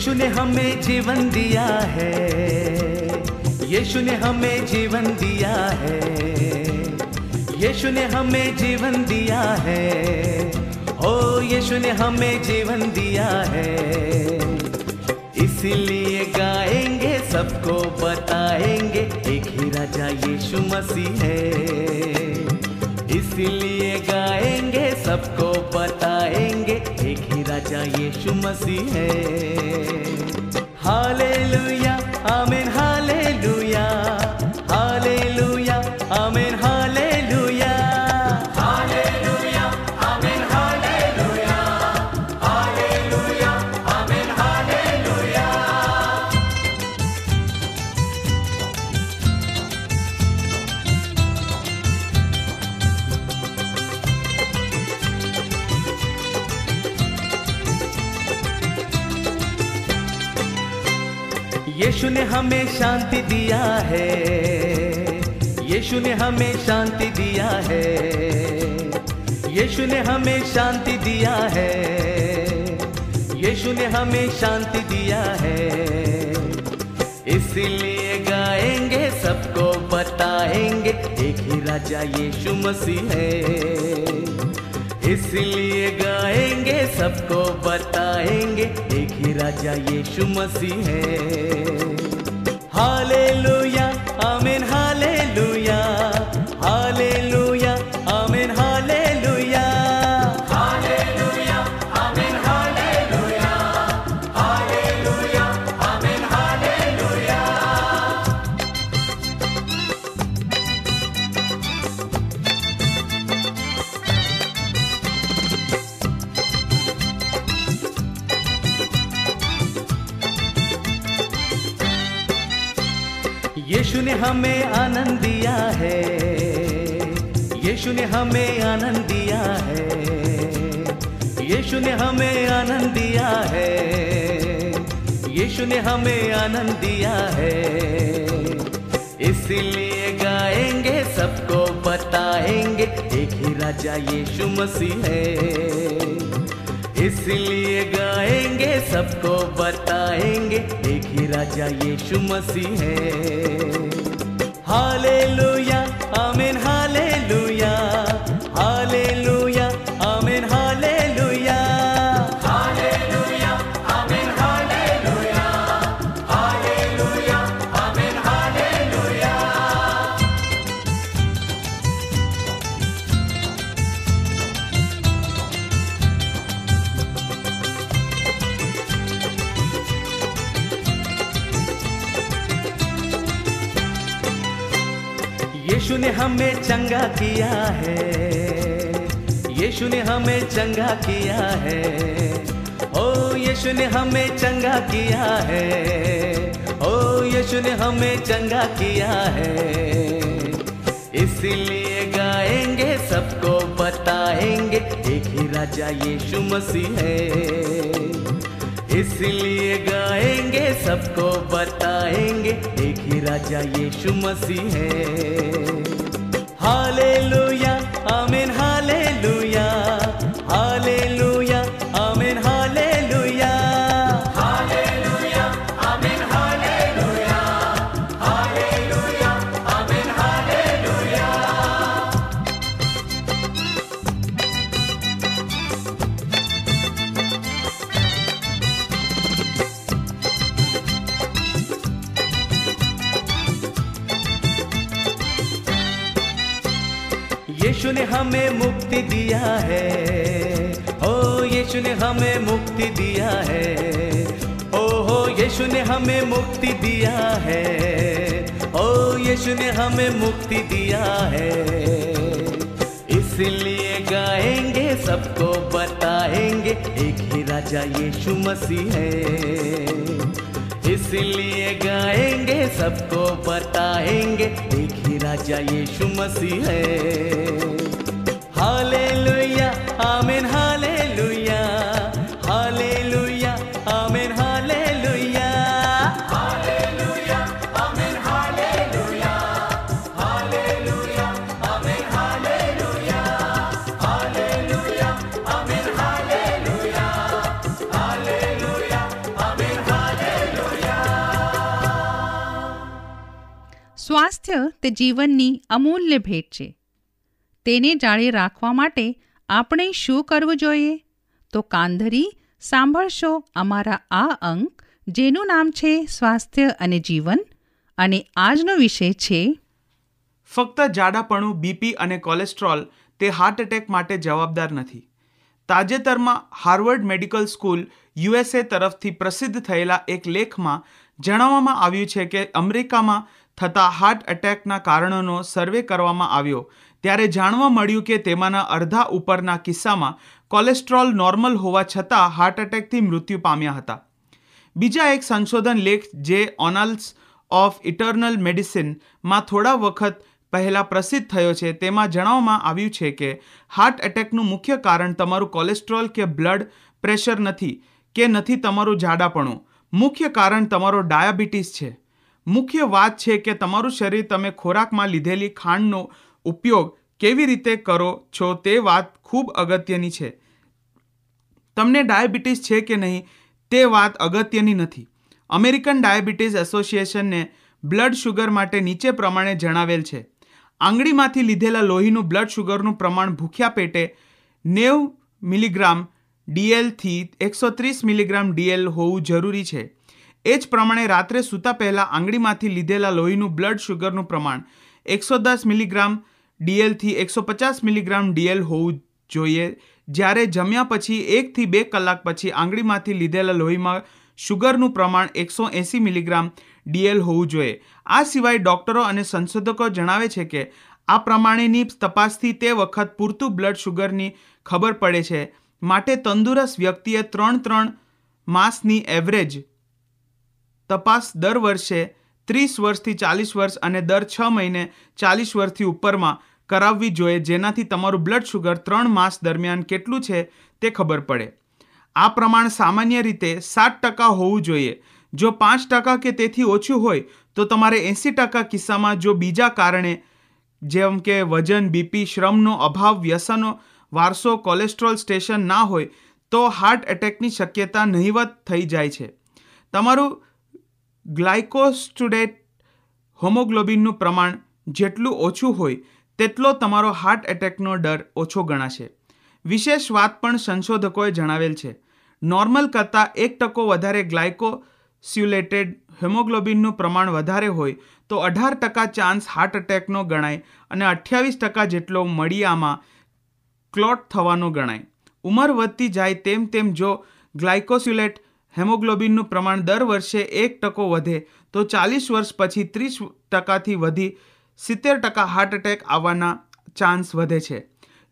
यीशु ने हमें जीवन दिया है। यीशु ने हमें जीवन दिया है। यीशु ने हमें जीवन दिया है। ओ, यीशु ने हमें जीवन दिया है। इसीलिए गाएँगे, सबको बताएँगे, एक ही राजा यीशु मसीह है। इसलिए यीशु मसीह है हालेलुया आमीन हमें शांति दिया है। यीशु ने हमें शांति दिया है। यीशु ने हमें शांति दिया है। इसलिए गाएँगे, सबको बताएँगे, एक ही राजा यीशु मसीह है। इसलिए गाएँगे, सबको बताएँगे, एक ही राजा यीशु मसीह है। हालेलुया यीशु ने हमें आनंद दिया है। यीशु ने हमें आनंद दिया है। यीशु ने हमें आनंद दिया है। यीशु ने हमें आनंद दिया है। इसलिए गाएँगे, सबको बताएँगे, एक ही राजा यीशु मसीह है। इसलिए गाएँगे, सबको बताएँगे एक ही राजा यीशु मसीह है हालेलुया यीशु ने हमें चंगा किया है। यीशु ने हमें चंगा किया है। ओ, यीशु ने हमें चंगा किया है। ओ, यीशु ने हमें चंगा किया है। इसीलिए गाएँगे, सबको बताएँगे, एक ही राजा यीशु मसीह है। इसलिए गाएँगे, सबको बताएँगे, एक ही राजा यीशु मसीह है। हमें मुक्ति दिया है। ओ, यीशु ने हमें मुक्ति दिया है। ओ हो यीशु ने हमें मुक्ति दिया है। ओ, यीशु ने हमें मुक्ति दिया है। इसलिए गाएँगे, सबको बताएँगे, एक ही राजा यीशु मसीह है। इसलिए गाएँगे, सबको बताएँगे, एक ही राजा यीशु मसीह है। સ્વાસ્થ્ય તે જીવનની અમૂલ્ય ભેટ છે તેને જાળે રાખવા માટે આપણે શું કરવું જોઈએ? તો કાંધરી સાંભળશો અમારા આ અંક, જેનું નામ છે સ્વાસ્થ્ય અને જીવન, અને આજનો વિષય છે ફક્ત જાડાપણું, બીપી અને કોલેસ્ટ્રોલ તે હાર્ટ એટેક માટે જવાબદાર નથી. તાજેતરમાં હાર્વર્ડ મેડિકલ સ્કૂલ યુએસએ તરફથી પ્રસિદ્ધ થયેલા એક લેખમાં જણાવવામાં આવ્યું છે કે અમેરિકામાં થતા હાર્ટ એટેકના કારણોનો સર્વે કરવામાં આવ્યો ત્યારે જાણવા મળ્યું કે તેમાંના અડધા ઉપરના કિસ્સામાં કોલેસ્ટ્રોલ નોર્મલ હોવા છતાં હાર્ટ એટેકથી મૃત્યુ પામ્યા હતા. બીજા એક સંશોધન લેખ જે ઓનલ્સ ઓફ ઇટર્નલ મેડિસિનમાં થોડા વખત પહેલાં પ્રસિદ્ધ થયો છે, તેમાં જણાવવામાં આવ્યું છે કે હાર્ટ એટેકનું મુખ્ય કારણ તમારું કોલેસ્ટ્રોલ કે બ્લડ પ્રેશર નથી કે નથી તમારું જાડાપણું. મુખ્ય કારણ તમારો ડાયાબિટીસ છે. મુખ્ય વાત છે કે તમારું શરીર તમે ખોરાકમાં લીધેલી ખાંડનો ઉપયોગ કેવી રીતે કરો છો તે વાત ખૂબ અગત્યની છે. તમને ડાયાબિટીસ છે કે નહીં તે વાત અગત્યની નથી. અમેરિકન ડાયાબિટીસ એસોસિએશનને બ્લડ શુગર માટે નીચે પ્રમાણે જણાવેલ છે. આંગળીમાંથી લીધેલા લોહીનું બ્લડ શુગરનું પ્રમાણ ભૂખ્યા પેટે નેવ મિલીગ્રામ ડીએલથી એકસો ત્રીસ મિલીગ્રામ ડીએલ હોવું જરૂરી છે. એ જ પ્રમાણે રાત્રે સૂતા પહેલાં આંગળીમાંથી લીધેલા લોહીનું બ્લડ શુગરનું પ્રમાણ એકસો દસ મિલીગ્રામ ડીએલથી એકસો પચાસ મિલીગ્રામ ડીએલ હોવું જોઈએ. જ્યારે જમ્યા પછી એકથી બે કલાક પછી આંગળીમાંથી લીધેલા લોહીમાં શુગરનું પ્રમાણ એકસો એંસી મિલીગ્રામ ડીએલ હોવું જોઈએ. આ સિવાય ડૉક્ટરો અને સંશોધકો જણાવે છે કે આ પ્રમાણેની તપાસથી તે વખત પૂરતું બ્લડ શુગરની ખબર પડે છે. માટે તંદુરસ્ત વ્યક્તિએ ત્રણ ત્રણ માસની એવરેજ તપાસ દર વર્ષે ત્રીસ વર્ષથી ચાલીસ વર્ષ અને દર છ મહિને ચાલીસ વર્ષથી ઉપરમાં કરાવવી જોઈએ, જેનાથી તમારું બ્લડ શુગર ત્રણ માસ દરમિયાન કેટલું છે તે ખબર પડે. આ પ્રમાણ સામાન્ય રીતે સાત ટકા હોવું જોઈએ. જો પાંચ ટકા કે તેથી ઓછું હોય, તો તમારે એંસી ટકા કિસ્સામાં જો બીજા કારણે, જેમ કે વજન બીપી શ્રમનો અભાવ, વ્યસનો, વારસો કોલેસ્ટ્રોલ સ્ટેશન ના હોય, તો હાર્ટ એટેકની શક્યતા નહીવત થઈ જાય છે. તમારું ગ્લાયકોસ્ટુડેટ હોમોગ્લોબિનનું પ્રમાણ જેટલું ઓછું હોય તેટલો તમારો હાર્ટ એટેકનો ડર ઓછો ગણાશે. વિશેષ વાત પણ સંશોધકોએ જણાવેલ છે. નોર્મલ કરતાં એક ટકો વધારે ગ્લાયકોસ્યુલેટેડ હેમોગ્લોબિનનું પ્રમાણ વધારે હોય તો અઢાર ટકા ચાન્સ હાર્ટ એટેકનો ગણાય અને અઠ્યાવીસ ટકા જેટલો મળિયામાં ક્લોટ થવાનો ગણાય. ઉંમર વધતી જાય તેમ તેમ જો ગ્લાયકોસ્યુલેટ હેમોગ્લોબિનનું પ્રમાણ દર વર્ષે એક ટકો વધે તો ચાલીસ વર્ષ પછી ત્રીસ ટકાથી વધી સિત્તેર ટકા હાર્ટ એટેક આવવાના ચાન્સ વધે છે.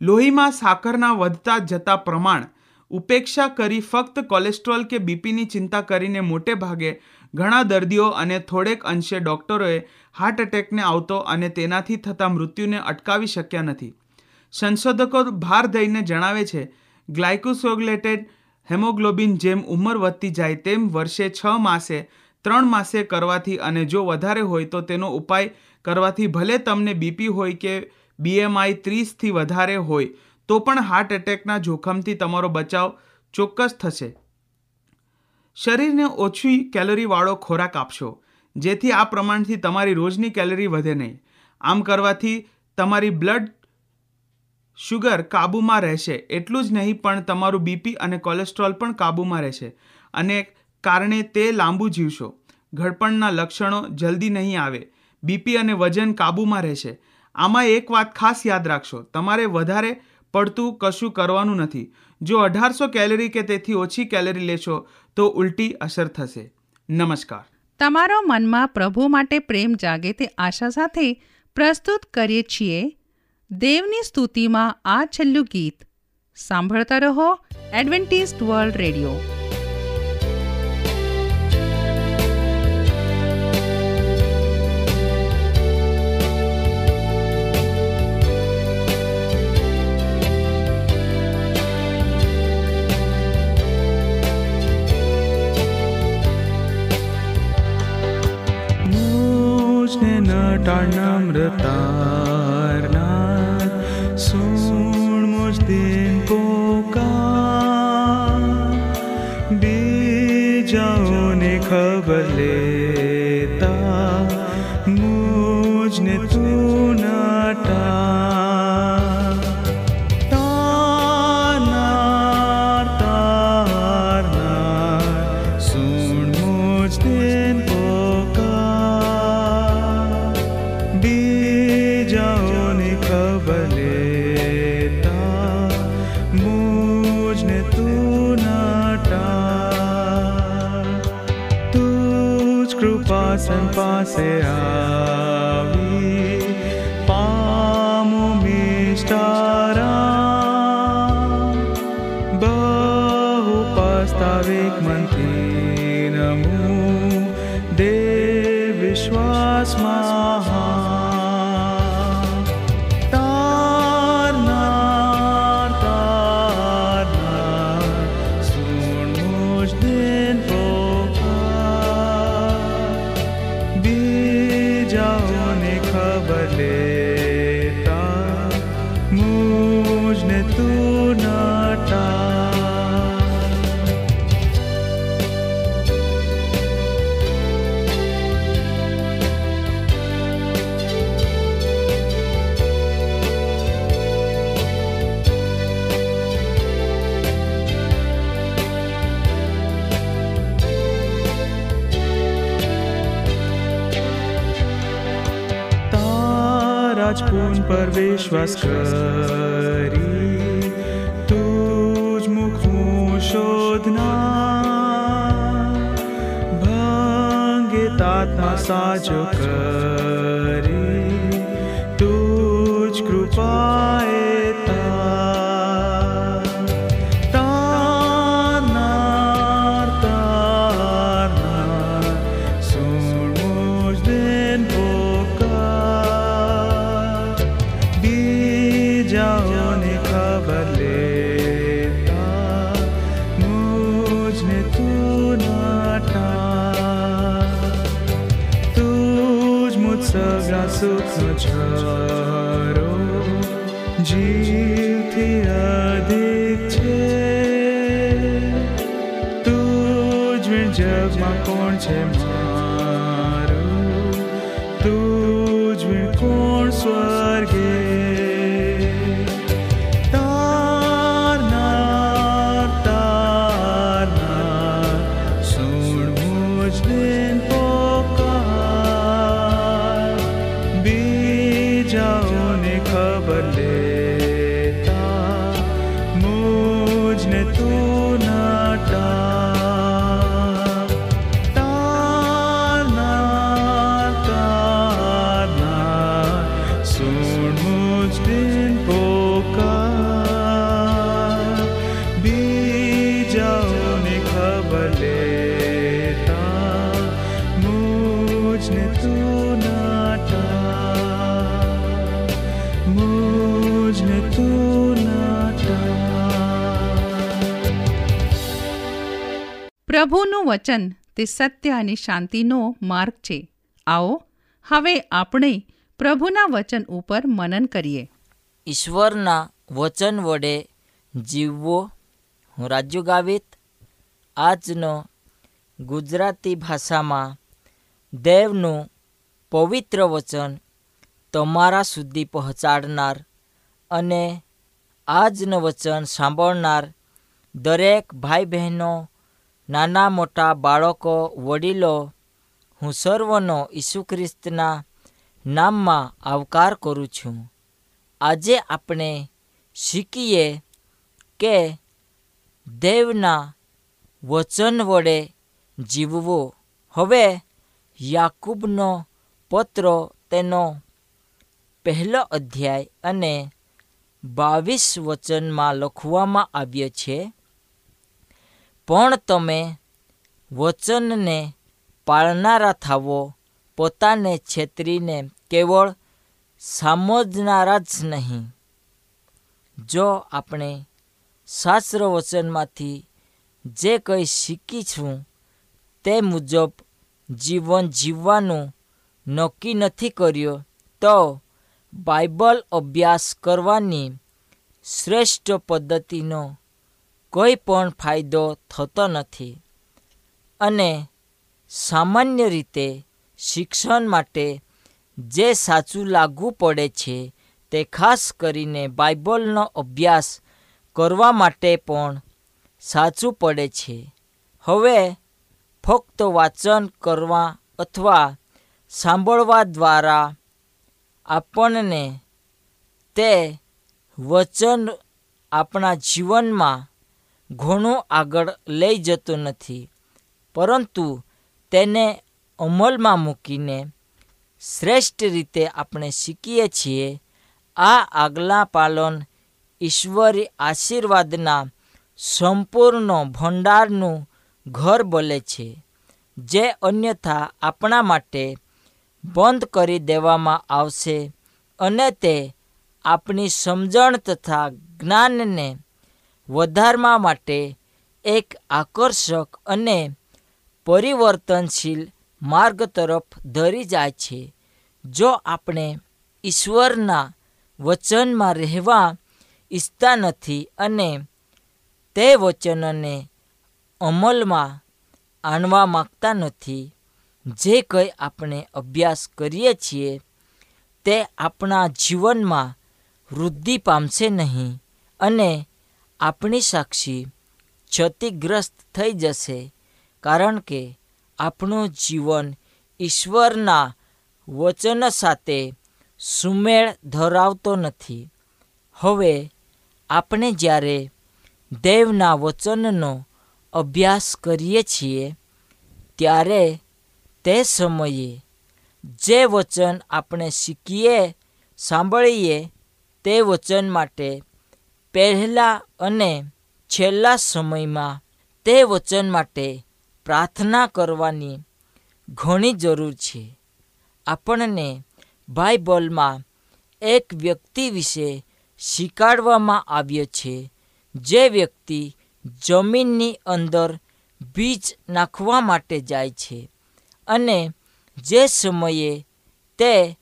લોહીમાં સાકરના વધતા જતા પ્રમાણ, ઉપેક્ષા કરી ફક્ત કોલેસ્ટ્રોલ કે બીપીની ચિંતા કરીને મોટે ભાગે ઘણા દર્દીઓ અને થોડેક અંશે ડૉક્ટરોએ હાર્ટ એટેકને આવતો અને તેનાથી થતા મૃત્યુને અટકાવી શક્યા નથી. સંશોધકો ભાર દઈને જણાવે છે, ગ્લાયકોસોગ્લેટેડ હેમોગ્લોબિન જેમ ઉંમર વધતી જાય તેમ વર્ષે છ માસે ત્રણ માસે કરવાથી અને જો વધારે હોય તો તેનો ઉપાય કરવાથી ભલે તમને બીપી હોય કે બીએમઆઈ ત્રીસથી વધારે હોય, તો પણ હાર્ટ એટેકના જોખમથી તમારો બચાવ ચોક્કસ થશે. શરીરને ઓછી કેલરીવાળો ખોરાક આપશો, જેથી આ પ્રમાણથી તમારી રોજની કેલરી વધે નહીં. આમ કરવાથી તમારી બ્લડ શુગર કાબૂમાં રહેશે, એટલું જ નહીં પણ તમારું બીપી અને કોલેસ્ટ્રોલ પણ કાબૂમાં રહેશે. અને કારણે તે લાંબુ જીવશો. ઘડપણના લક્ષણો જલ્દી નહીં આવે. બીપી અને વજન કાબૂમાં રહેશે. આમાં એક વાત ખાસ યાદ રાખશો. તમારે વધારે પડતું કશું કરવાનું નથી. જો અઢારસો કેલરી કે તેથી ઓછી કેલરી લેશો, તો ઉલટી અસર થશે. નમસ્કાર. તમારો મનમાં પ્રભુ માટે પ્રેમ જાગે તે આશા સાથે પ્રસ્તુત કરીએ છીએ. દેવની સ્તુતિમાં આ છેલ્લું ગીત. સાંભળતા રહો એડવેન્ટિસ્ટ વર્લ્ડ રેડિયો. ટાણામૃતા भे વિશ્વાસ કરી તુજ મુખું શોધના ભંગે તાત્મા સાજો કરી તુજ કૃપાએ વચન તે સત્ય અને શાંતિનો માર્ગ છે. આવો, હવે આપણે પ્રભુના વચન ઉપર મનન કરીએ. ઈશ્વરના વચન વડે જીવવો, હું રાજુ ગાવિત આજનો ગુજરાતી ભાષામાં દેવનું પવિત્ર વચન તમારા સુધી પહોંચાડનાર અને આજનું વચન સાંભળનાર દરેક ભાઈ બહેનો નાના મોટા બાળકો, વડીલો, હું સર્વનો ઈસુ ખ્રિસ્તના નામમાં આવકાર કરું છું. આજે આપણે શીખીએ કે દેવના વચન વડે જીવવું. હવે યાકૂબનો પત્રો તેનો પહેલો અધ્યાય અને બાવીસ વચનમાં લખવામાં આવ્યો છે. પણ તમે વચનને પાળનારા થાવો, પોતાને છેતરીને કેવળ સમજનારા જ નહીં. જો આપણે શાસ્ત્ર વચનમાંથી જે કંઈ શીખીશું તે મુજબ જીવન જીવવાનું નક્કી નથી કર્યો, તો બાઇબલ અભ્યાસ કરવાની શ્રેષ્ઠ પદ્ધતિનો કોઈ પણ ફાયદો થતો નથી અને સામાન્ય રીતે શિક્ષણ માટે જે સાચું લાગુ પડે છે તે ખાસ કરીને બાઇબલનો અભ્યાસ કરવા માટે પણ સાચું પડે છે. હવે ફક્ત વાંચન કરવા અથવા સાંભળવા દ્વારા આપણને તે વચન આપણા જીવનમાં ઘણું આગળ લઈ જતું નથી. પરંતુ તેને અમલમાં મૂકીને શ્રેષ્ઠ રીતે આપણે શીખીએ છીએ, આ આગલા પાલન ઈશ્વરી આશીર્વાદના સંપૂર્ણ ભંડારનું ઘર બોલે છે, જે અન્યથા આપણા માટે બંધ કરી દેવામાં આવશે અને તે આપણી સમજણ તથા જ્ઞાનને વધારવા માટે એક આકર્ષક અને પરિવર્તનશીલ માર્ગ તરફ ધરી જાય છે. જો આપણે ઈશ્વરના વચનમાં રહેવા ઈચ્છતા નથી અને તે વચનને અમલમાં આણવા માગતા નથી, જે કંઈ આપણે અભ્યાસ કરીએ છીએ, તે આપણા જીવનમાં વૃદ્ધિ પામશે નહીં અને આપણી સાક્ષી ક્ષતિગ્રસ્ત થઈ જશે કારણ કે આપણું જીવન ઈશ્વરના વચન સાથે સુમેળ ધરાવતો નથી. હવે આપણે જ્યારે દેવના વચનનો અભ્યાસ કરીએ છીએ, ત્યારે તે સમયે જે વચન આપણે શીખીએ, સાંભળીએ તે વચન માટે પહેલાં અને છેલ્લા સમયમાં તે વચન માટે પ્રાર્થના કરવાની ઘણી જરૂર છે. આપણને બાઇબલમાં એક વ્યક્તિ વિશે શીખવાડવામાં આવ્યો છે, જે વ્યક્તિ જમીનની અંદર બીજ નાખવા માટે જાય છે અને જે સમયે તે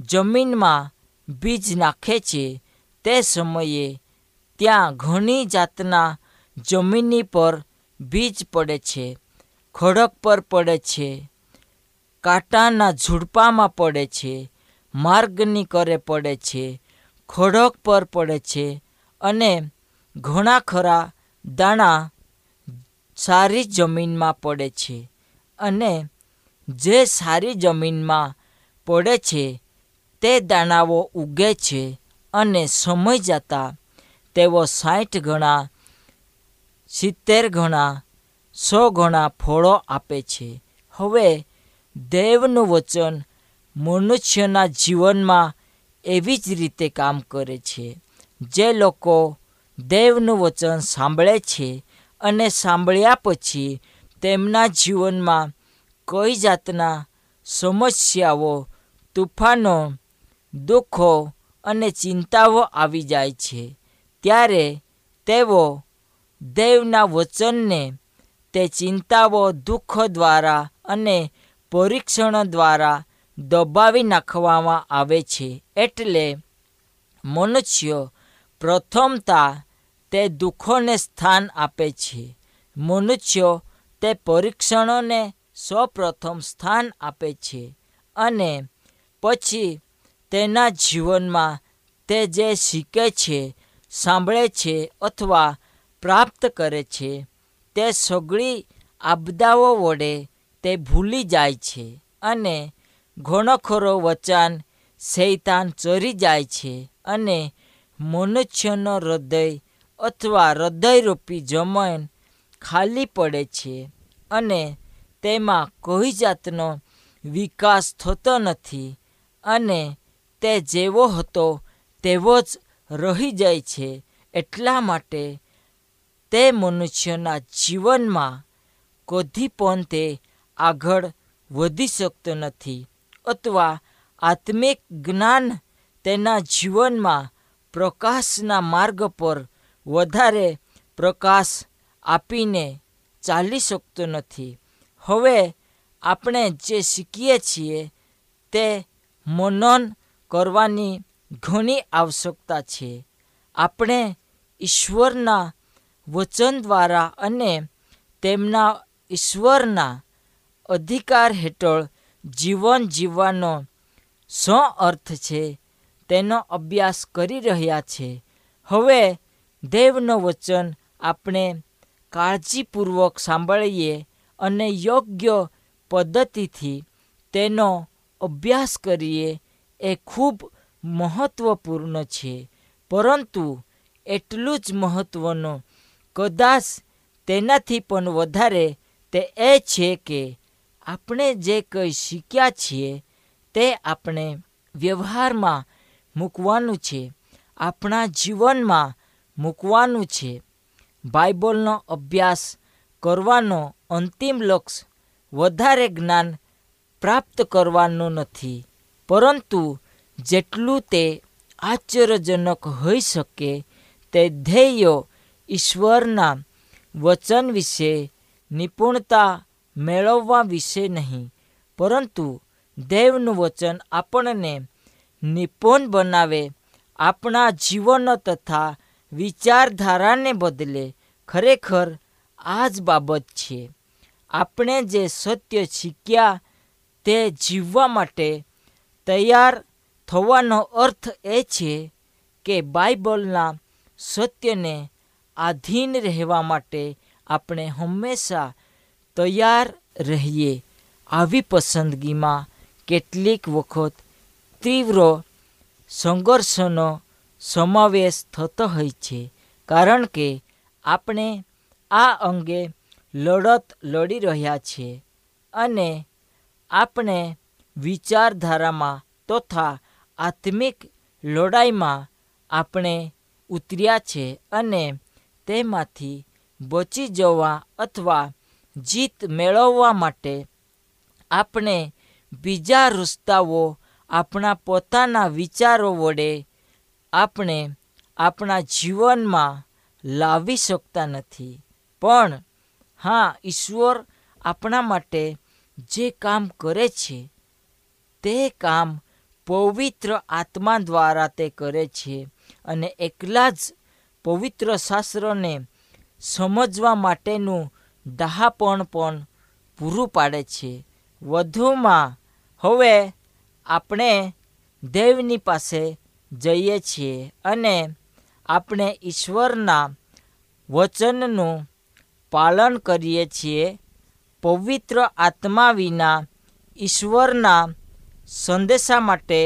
જમીનમાં બીજ નાખે છે, તે સમયે ત્યાં ઘણી જાતના જમીની પર બીજ પડે છે, ખડક પર પડે છે, કાંટાના ઝૂડપામાં પડે છે, માર્ગની કરે પડે છે, ખડક પર પડે છે અને ઘણા ખરા દાણા સારી જમીનમાં પડે છે અને જે સારી જમીનમાં પડે છે તે દાણાઓ ઉગે છે અને સમય જતાં તેઓ સાઠ ગણા, સિત્તેર ગણા, સો ગણા ફળો આપે છે. હવે દેવનું વચન મનુષ્યના જીવનમાં એવી જ રીતે કામ કરે છે. જે લોકો દેવનું વચન સાંભળે છે અને સાંભળ્યા પછી તેમના જીવનમાં કઈ જાતના સમસ્યાઓ, તુફાનો, દુઃખો અને ચિંતાઓ આવી જાય છે. ત્યારે તેઓ દેવના વચનને તે ચિંતાઓ, દુઃખ દ્વારા અને પરીક્ષણો દ્વારા દબાવી નાખવામાં આવે છે. એટલે મનુષ્ય પ્રથમતા તે દુઃખોને સ્થાન આપે છે. મનુષ્યો તે પરીક્ષણોને સૌપ્રથમ સ્થાન આપે છે અને પછી તેના જીવનમાં તે જે શીખે છે સાંભળે છે અથવા પ્રાપ્ત કરે છે, તે સગળી આપદાઓ વડે તે ભૂલી જાય છે અને ઘણોખરો વચન શૈતાન ચરી જાય છે અને મનુષ્યનો હૃદય અથવા હૃદયરૂપી જમીન ખાલી પડે છે અને તેમાં કોઈ જાતનો વિકાસ થતો નથી અને તે જેવો હતો તેવો જ રહી જાય છે એટલા માટે તે મનુષ્યના જીવનમાં કદી પણ તે આગળ વધી શકતો નથી અથવા આત્મિક જ્ઞાન તેના જીવનમાં પ્રકાશના માર્ગ પર વધારે પ્રકાશ આપીને ચાલી શકતો નથી. હવે આપણે જે શીખીએ છીએ તે મનન કરવાની ઘણી આવશ્યકતા છે. આપણે ઈશ્વરના વચન દ્વારા અને તેમના ઈશ્વરના અધિકાર હેઠળ જીવન જીવવાનો શું અર્થ છે તેનો અભ્યાસ કરી રહ્યા છે. હવે દેવનો વચન આપણે કાળજીપૂર્વક સાંભળીએ અને યોગ્ય પદ્ધતિથી તેનો અભ્યાસ કરીએ એ ખૂબ મહત્વપૂર્ણ છે. પરંતુ એટલું જ મહત્વનું કદાચ તેનાથી પણ વધારે તે એ છે કે આપણે જે કંઈ શીખ્યા છીએ તે આપણે વ્યવહારમાં મૂકવાનું છે. આપણા જીવનમાં મૂકવાનું છે. બાઇબલનો અભ્યાસ કરવાનો અંતિમ લક્ષ્ય વધારે જ્ઞાન પ્રાપ્ત કરવાનું નથી. પરંતુ જેટલું તે આશ્ચર્યજનક હોઈ શકે, તે ધ્યેયો ઈશ્વરના વચન વિશે નિપુણતા મેળવવા વિશે નહીં, પરંતુ દેવનું વચન આપણને નિપુણ બનાવે, આપણા જીવન તથા વિચારધારાને બદલે ખરેખર આ જ બાબત છે. આપણે જે સત્ય શીખ્યા તે જીવવા માટે તૈયાર થવાનો અર્થ એ છે કે બાઇબલના સત્યને આધીન રહેવા માટે આપણે હંમેશા તૈયાર રહીએ આવી પસંદગીમાં કેટલીક વખત તીવ્ર સંઘર્ષનો સમાવેશ થતો હોય છે, કારણ કે આપણે આ અંગે લડત લડી રહ્યા છીએ અને આપણે વિચારધારામાં તથા આત્મિક લડાઈમાં આપણે ઉતર્યા છે અને તેમાંથી બચી જવા અથવા જીત મેળવવા માટે આપણે બીજા રસ્તાઓ આપણા પોતાના વિચારો વડે આપણે આપણા જીવનમાં લાવી શકતા નથી. પણ હા, ઈશ્વર આપણા માટે જે કામ કરે છે, તે કામ પવિત્ર આત્મા દ્વારા તે કરે છે અને એકલા જ પવિત્ર શાસ્ત્રને સમજવા માટેનું ડહાપણ પણ પૂરું પાડે છે. વધુમાં હવે આપણે દેવની પાસે જઈએ છીએ અને આપણે ઈશ્વરના વચનનું પાલન કરીએ છીએ. પવિત્ર આત્મા વિના ઈશ્વરના સંદેશા માટે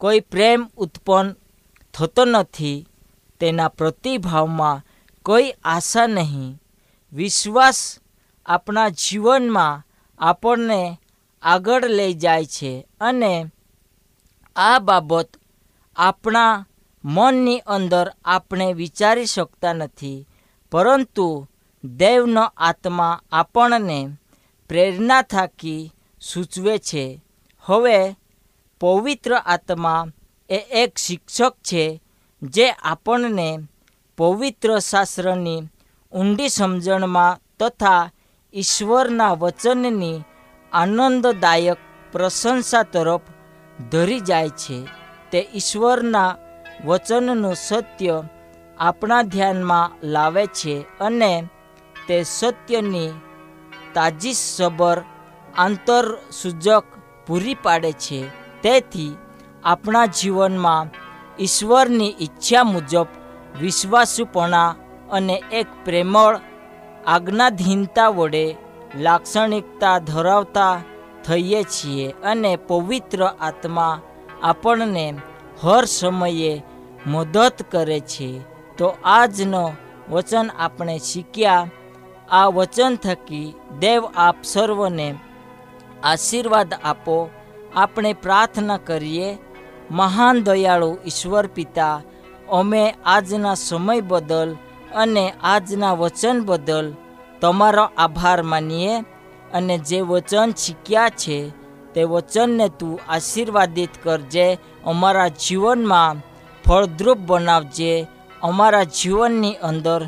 કોઈ પ્રેમ ઉત્પન્ન થતો નથી, તેના પ્રતિભાવમાં કોઈ આશા નહીં. વિશ્વાસ આપણા જીવનમાં આપણને આગળ લઈ જાય છે અને આ બાબત આપણા મનની અંદર આપણે વિચારી શકતા નથી, પરંતુ દેવનો આત્મા આપણને પ્રેરણા થાકી સૂચવે છે. હવે પવિત્ર આત્મા એ એક શિક્ષક છે જે આપણને પવિત્ર શાસ્ત્રની ઊંડી સમજણમાં તથા ઈશ્વરના વચનની આનંદદાયક પ્રશંસા તરફ ધરી જાય છે. તે ઈશ્વરના વચનનું સત્ય આપણા ધ્યાનમાં લાવે છે અને તે સત્યની તાજીસભર આંતરસૂચક પૂરી પાડે છે. તેથી આપણા જીવનમાં ઈશ્વરની ઈચ્છા મુજબ વિશ્વાસુપણા અને એક પ્રેમળ આજ્ઞાધીનતા વડે લાક્ષણિકતા ધરાવતા થઈએ છીએ અને પવિત્ર આત્મા આપણને હર સમયે મદદ કરે છે. તો આજનો વચન આપણે શીખ્યા. આ વચન થકી દેવ આપ સર્વને આશીર્વાદ આપો. આપણે પ્રાર્થના કરીએ, મહાન દયાળુ ઈશ્વર પિતા, અમે આજના સમય બદલ અને આજના વચન બદલ તમારો આભાર માનીએ અને જે વચન શીખ્યા છે તે વચનને તું આશીર્વાદિત કરજે. અમારા જીવનમાં ફળદ્રુપ બનાવજે. અમારા જીવનની અંદર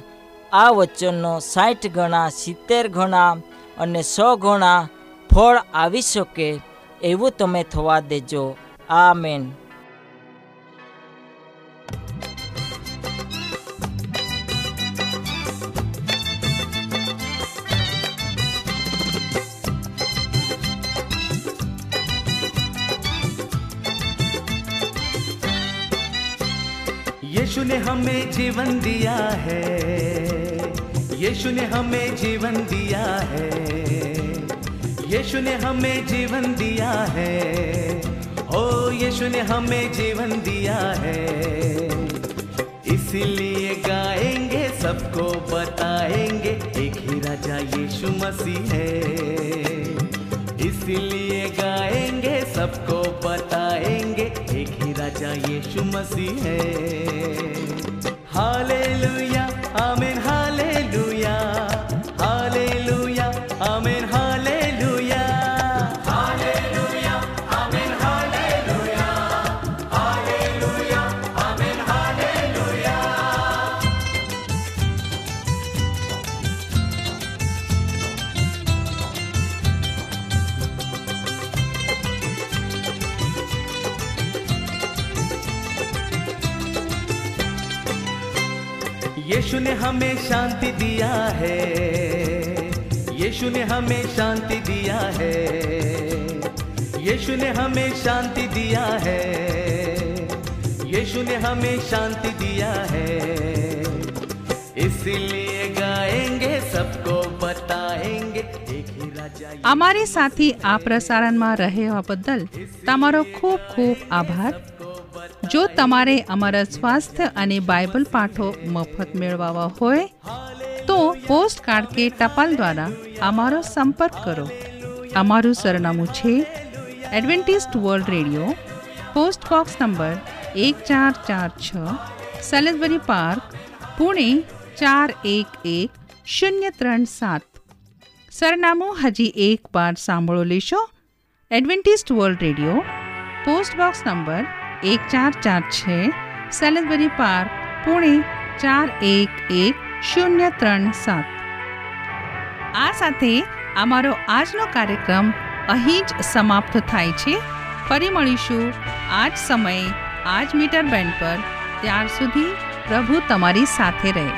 આ વચનનો સાઠ ગણા, સિત્તેર ગણા અને સો ગણા ફળ આવી શકે એવું તમે થવા દેજો આમેન यीशु ने हमें जीवन दिया है यीशु ने हमें जीवन दिया है यीशु ने हमें जीवन दिया है। ओ, यीशु ने हमें जीवन दिया है। इसीलिए गाएँगे, सबको बताएँगे, एक ही राजा यीशु मसीह है। इसीलिए गाएँगे, सबको बताएँगे, एक ही राजा यीशु मसीह है। शांति दिया है यीशु ने हमें शांति दिया है यीशु ने हमें शांति दिया है यीशु ने हमें शांति दिया है इसीलिए गाएंगे सबको बताएंगे एक ही राजा અમારી સાથી આ પ્રસારણમાં રહેવા બદલ તમારો ખૂબ ખૂબ આભાર જો તમારે અમારા સ્વાસ્થ્ય અને બાઇબલ પાઠો મફત મેળવવા હોય તો પોસ્ટ કાર્ડ કે ટપાલ દ્વારા અમારો સંપર્ક કરો અમારું સરનામું છે Adventist world radio post box number એક ચાર ચાર છ સેલેસબરી પાર્ક પુણે ચાર એક એક શૂન્ય ત્રણ સાત સરનામું હજી એક વાર સાંભળો લેશો Adventist world radio post box number એક ચાર ચાર છે સેલેસબરી પાર્ક પુણે ચાર એક એક શૂન્ય ત્રણ સાત. આ સાથે અમારો આજનો કાર્યક્રમ અહીં જ સમાપ્ત થાય છે. ફરી મળીશું આ જ સમયે આ જ મીટર બેન્ડ પર. ત્યાર સુધી પ્રભુ તમારી સાથે રહે.